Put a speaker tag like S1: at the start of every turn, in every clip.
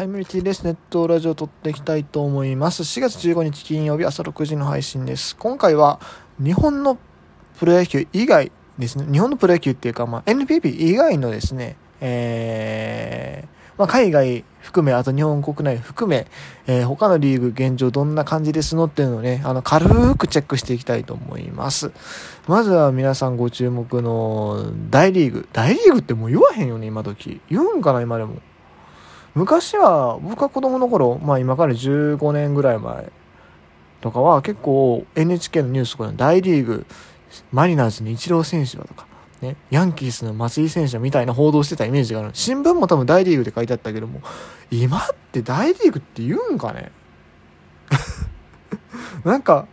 S1: はい、無理ティです。ネットラジオを撮っていきたいと思います。4月15日金曜日朝6時の配信です。今回は日本のプロ野球以外ですね。日本のプロ野球っていうか、まあ、NPB 以外のですね、えー、まあ、海外含め、あと日本国内含め、えー、他のリーグ現状どんな感じですのっていうのをね、あの、軽くチェックしていきたいと思います。まずは皆さんご注目の大リーグ。大リーグってもう言わへんよね、今時。言うんかな、今でも。昔は、僕が子供の頃、まあ今から15年ぐらい前とかは結構 NHK のニュースとかで大リーグ、マリナーズにイチロー選手だとか、ね、ヤンキースの松井選手みたいな報道してたイメージがある。新聞も多分大リーグで書いてあったけども、今って大リーグって言うんかね？なんか、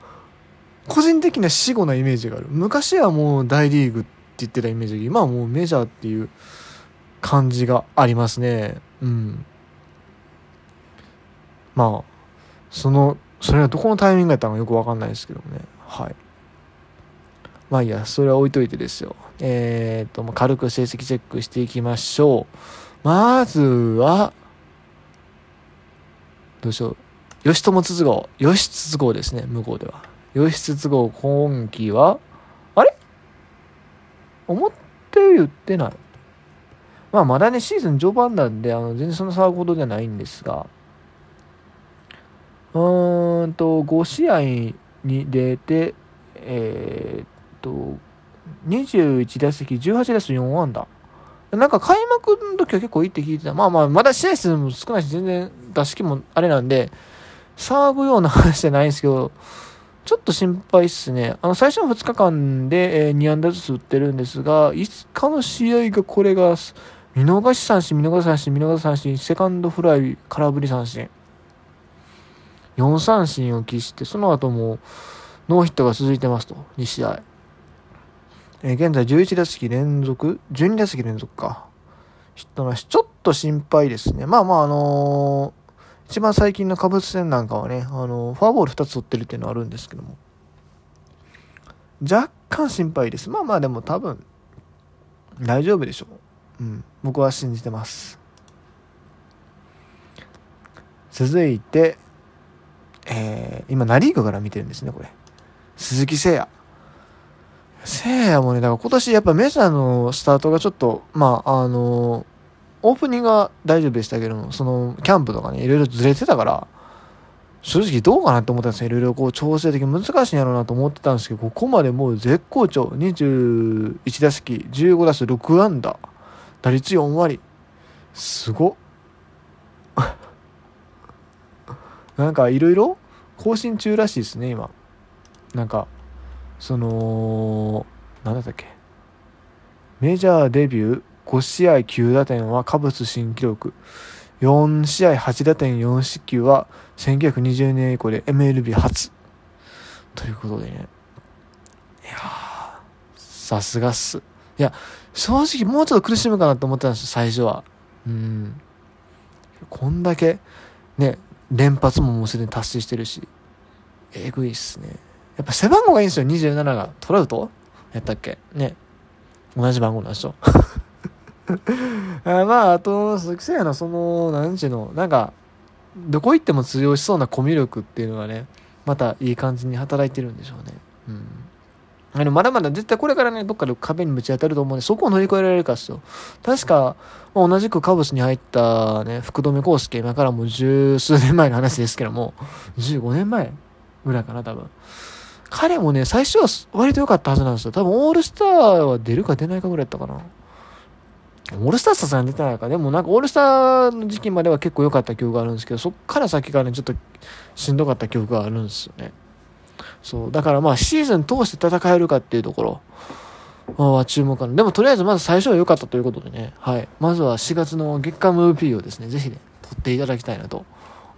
S1: 個人的な死後なイメージがある。昔はもう大リーグって言ってたイメージが、今はもうメジャーっていう感じがありますね。うん。まあ、その、それはどこのタイミングやったのかよくわかんないですけどもね。はい。まあいいや、それは置いといてですよ。えー、っと、まあ、軽く成績チェックしていきましょう。まずは、どうしよう。吉友筒号。吉筒号ですね、向こうでは。吉筒号今季は、あれ？思ったより言ってない。まあまだね、シーズン序盤なんで、あの、全然そんな騒ぐほどじゃないんですが、うーんと、5試合に出て、えー、っと、21打席、18打数4安打。なんか開幕の時は結構いいって聞いてた。まあまあ、まだ試合数も少ないし、全然打式もあれなんで、騒ぐような話じゃないんですけど、ちょっと心配っすね。あの、最初の2日間で、えー2安打ずつ打ってるんですが、5日の試合がこれが、見逃し三振、見逃し三振、見逃し三振、セカンドフライ、空振り三振。4三振を喫して、その後もノーヒットが続いてますと、2試合。えー現在11打席連続 ?12 打席連続か。ヒットなし。ちょっと心配ですね。まあまあ、あのー一番最近のカブス戦なんかはね、あのーフォアボール2つ取ってるっていうのはあるんですけども。若干心配です。まあまあでも多分、大丈夫でしょう。うん。僕は信じてます。続いて、えー、今、ナリーグから見てるんですね、これ。鈴木誠也。誠也もね、だから今年やっぱメジャーのスタートがちょっと、まあ、あのオープニングは大丈夫でしたけども、その、キャンプとかね、いろいろずれてたから、正直どうかなって思ったんですよ。いろいろこう調整的に難しいんやろうなと思ってたんですけど、ここまでもう絶好調。21打席、15打数6安打。打率4割。すごっ。なんかいろいろ更新中らしいですね、今。なんか、その、なんだったっけ。メジャーデビュー5試合9打点はカブス新記録。4試合8打点4四球は1920年以降で MLB 初。ということでね。いや、さすがっす。いや、正直もうちょっと苦しむかなと思ってたんですよ、最初は。うん。こんだけ、ね、連発ももうすでに達成してるし、えぐいっすね。やっぱ背番号がいいんですよ、27が。トラウト？やったっけ？ね。同じ番号なんでしょ。あ まあ、あと、鈴木誠也のその、なんちゅうの、なんか、どこ行っても通用しそうなコミュ力っていうのがね、またいい感じに働いてるんでしょうね。うん。あの、まだまだ絶対これからね、どっかで壁にぶち当たると思うんで、そこを乗り越えられるかっすよ。確か、まあ同じくカブスに入ったね、福留孝介、今からもう十数年前の話ですけども、15年前ぐらいかな、多分。彼もね、最初は割と良かったはずなんですよ。多分オールスターは出るか出ないかぐらいやったかな。オールスターさすがに出てないか。でもなんかオールスターの時期までは結構良かった記憶があるんですけど、そっから先からね、ちょっとしんどかった記憶があるんですよね。そう。だからまあシーズン通して戦えるかっていうところは注目かな。でもとりあえずまず最初は良かったということでね。はい。まずは4月の月間 MVP をですね、ぜひね、取っていただきたいなと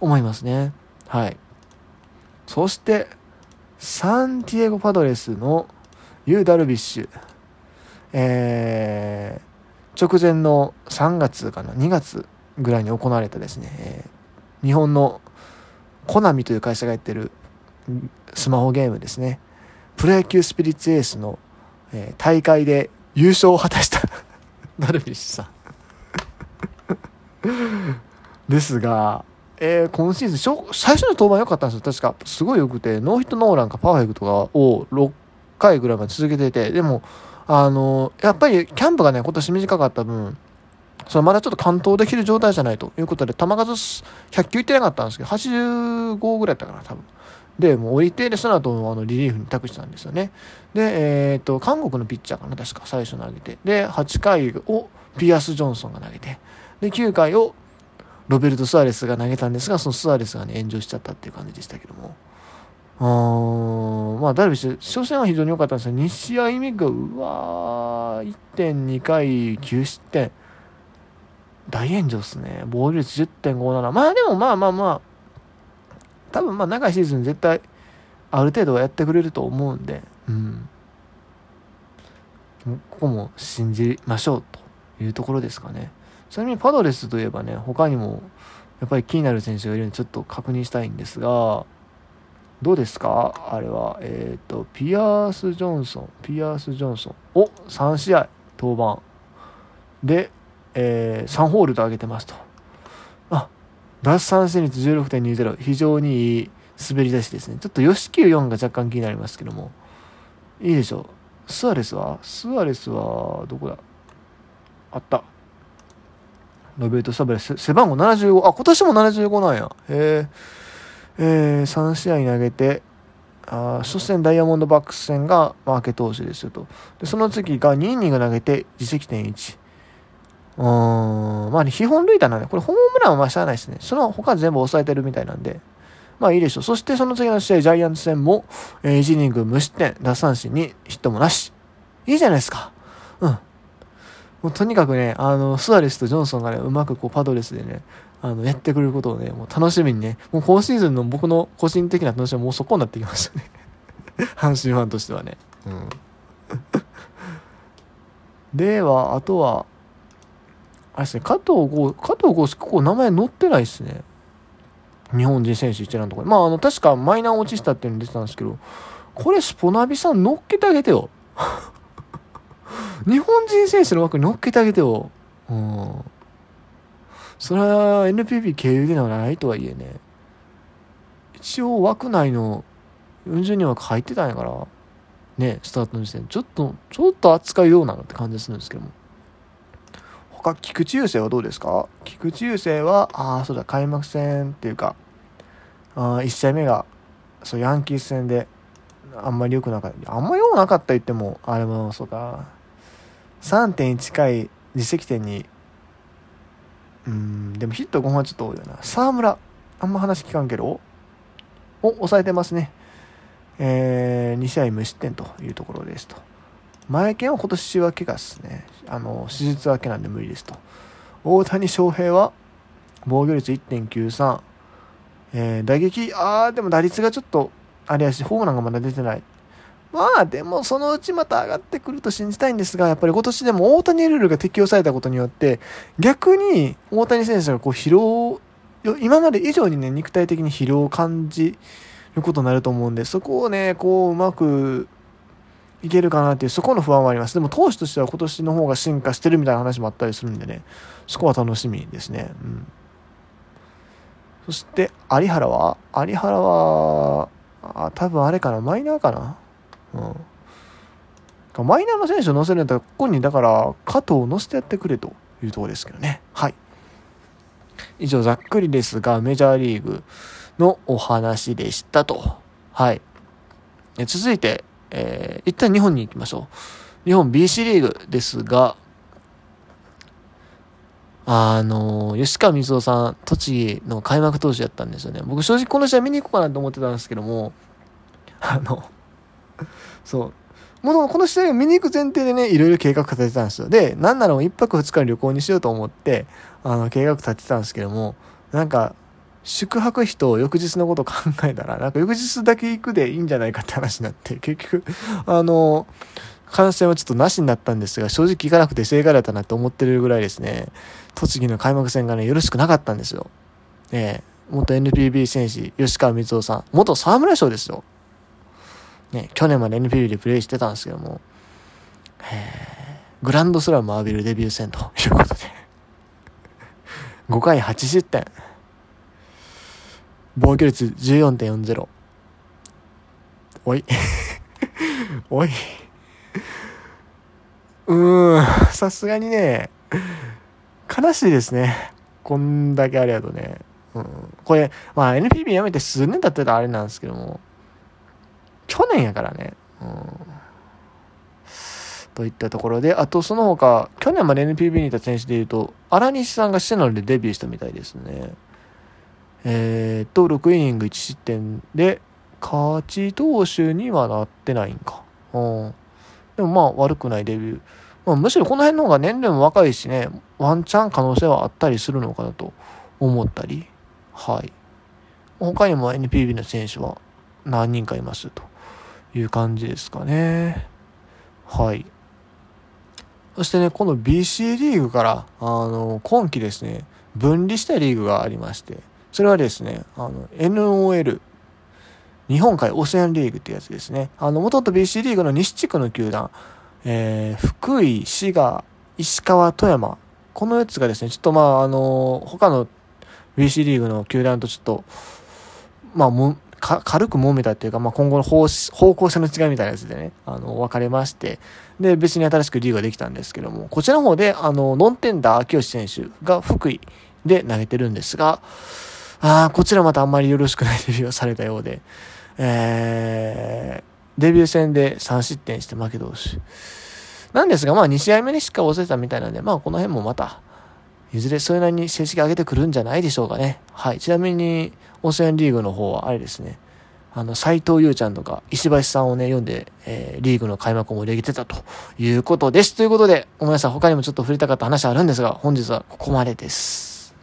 S1: 思いますね。はい。そして、サンディエゴ・パドレスのユー・ダルビッシュ。えー、直前の3月かな、2月ぐらいに行われたですね、えー日本のコナミという会社がやってるスマホゲームですね。プロ野球スピリッツエースの、えー大会で優勝を果たした ダルビッシュさん。ですが、えー、今シーズン最初の登板良かったんですよ確かすごい良くてノーヒットノーランかパーフェクトがを6回ぐらいまで続けていてでもあのやっぱりキャンプがね今年短かった分そのまだちょっと完投できる状態じゃないということで球数100球いってなかったんですけど85ぐらいだったかな多分でもう降りてでその後あのリリーフに託したんですよね。でえっ、と韓国のピッチャーかな確か最初投げて。で8回をピアス・ジョンソンが投げて。で9回をロベルト・スアレスが投げたんですがそのスアレスがね炎上しちゃったっていう感じでしたけども。あまあダルビッシュ初戦は非常に良かったんですが2試合目がうわー1.2回9失点。大炎上っすね。防御率10.57まあでもまあまあまあ多分まあ長いシーズン絶対ある程度はやってくれると思うんでうんここも信じましょうというところですかねちなみにパドレスといえばね、他にもやっぱり気になる選手がいるのでちょっと確認したいんですが、どうですか？あれは。えっ、ー、と、ピアース・ジョンソン、ピアース・ジョンソン。お !3 試合登板。で、えー、3ホールド上げてますと。奪三振率16.20。非常にいい滑り出しですね。ちょっと吉球4が若干気になりますけども。いいでしょう。スアレスは？スアレスは、どこだ？あった。ロベルト・サブレス、背番号75、あ、今年も75なんや。へえ。えー、3試合投げて、あ初戦ダイヤモンドバックス戦が負け投手ですよと。で、その次が2イニング投げて自責点1。うーん、まあ、基本塁打なんで、これホームランはまあしゃあないですね。その他全部抑えてるみたいなんで、まあいいでしょう。そしてその次の試合、ジャイアンツ戦も、えー、1イニング無失点、奪三振にヒットもなし。いいじゃないですか。うん。もうとにかくね、あの、スアレスとジョンソンがね、うまくこうパドレスでね、あの、やってくれることをね、もう楽しみにね、もう今シーズンの僕の個人的な楽しみはもうそこになってきましたね。阪神ファンとしてはね。うん。では、あとは、あれですね、加藤剛、加藤剛、ここ名前載ってないですね。日本人選手一覧のところまあ、あの、確かマイナー落ちしたっていうの出てたんですけど、これスポナビさん乗っけてあげてよ。日本人選手の枠に乗っけてあげてよ。うん。それは NPB 経由ではないとはいえね。一応枠内の40人枠入ってたんやから、ね、スタートの時点ちょっと、ちょっと扱いようなのって感じするんですけども。他、菊池雄星はどうですか？菊池雄星は、ああ、そうだ、開幕戦っていうか、あ1試合目が、そう、ヤンキース戦で、あんまり良くなかった。あんまり良くなかった言っても、あれもそうか、3.1回自責点にうんでもヒット5本はちょっと多いよな。沢村あんま話聞かんけどお抑えてますね。えー、2試合無失点というところですと。前剣は今年は怪我ですね。あの手術明けなんで無理ですと。大谷翔平は防御率1.93、えー、打撃あーでも打率がちょっとあれやしホームランがまだ出てない。まあでもそのうちまた上がってくると信じたいんですが、やっぱり今年でも大谷ルールが適用されたことによって、逆に大谷選手がこう疲労、今まで以上にね、肉体的に疲労を感じることになると思うんで、そこをね、こううまくいけるかなっていう、そこの不安はあります。でも投手としては今年の方が進化してるみたいな話もあったりするんでね、そこは楽しみですね。うん。そして、有原は？有原は、あ、多分あれかな、マイナーかな？うん。マイナーの選手を乗せるんだったら、ここにだから、加藤を乗せてやってくれというところですけどね。はい。以上、ざっくりですが、メジャーリーグのお話でしたと。はい。続いて、えー、一旦日本に行きましょう。日本 BC リーグですが、あの、吉川水夫さん、栃木の開幕投手やったんですよね。僕正直この試合見に行こうかなと思ってたんですけども、あの、そう。もうこの試合を見に行く前提でね、いろいろ計画立ててたんですよ。で、なんならもう1泊2日の旅行にしようと思って、あの、計画立てたんですけども、なんか、宿泊費と翌日のこと考えたら、なんか翌日だけ行くでいいんじゃないかって話になって、結局、あの、感染はちょっとなしになったんですが、正直行かなくて正解だったなって思ってるぐらいですね、栃木の開幕戦がね、よろしくなかったんですよ。ええ元 NPB 選手、吉川光夫さん、元沢村賞ですよ。ね、去年まで NPB でプレイしてたんですけども、グランドスラムを浴びるデビュー戦ということで 5回8失点。防御率14.40。おい。おい。うーん、さすがにね、悲しいですね。こんだけあれやとね。うん。これ、まあ NPB やめて数年経ってたらあれなんですけども、去年やからね。うん。といったところで、あとその他、去年まで NPB にいた選手でいうと、荒西さんがシェノルでデビューしたみたいですね。えー、っと、6イニング1失点で、勝ち投手にはなってないんか。うん。でもまあ悪くないデビュー。まあ、むしろこの辺の方が年齢も若いしね、ワンチャン可能性はあったりするのかなと思ったり。はい。他にも NPB の選手は何人かいますという感じですかね。はい。そしてね、この BC リーグから、あの、今季ですね、分離したリーグがありまして、それはですね、あの、NOL、日本海オセアンリーグってやつですね。あの、もともと BC リーグの西地区の球団、えー、福井、滋賀、石川、富山、このやつがですね、ちょっとまあ、あの、他の BC リーグの球団とちょっと、まあ、も、軽く揉めたっていうか、まあ、今後の方方向性の違いみたいなやつでね、あの、分かれまして、で、別に新しくリーグができたんですけども、こちらの方で、あの、ノンテンダー秋吉選手が福井で投げてるんですが、ああ、こちらまたあんまりよろしくないデビューをされたようで、えー、デビュー戦で3失点して負け同士。なんですが、まあ2試合目にしっかり押せたみたいなんで、まあこの辺もまた、いずれそれなりに成績上げてくるんじゃないでしょうかね。はい。ちなみに、オセアンリーグの方はあれですね。あの、斎藤優ちゃんとか、石橋さんをね、読んで、えー、リーグの開幕を盛り上げてたということです。ということで、ごめんなさい。他にもちょっと触れたかった話あるんですが、本日はここまでです。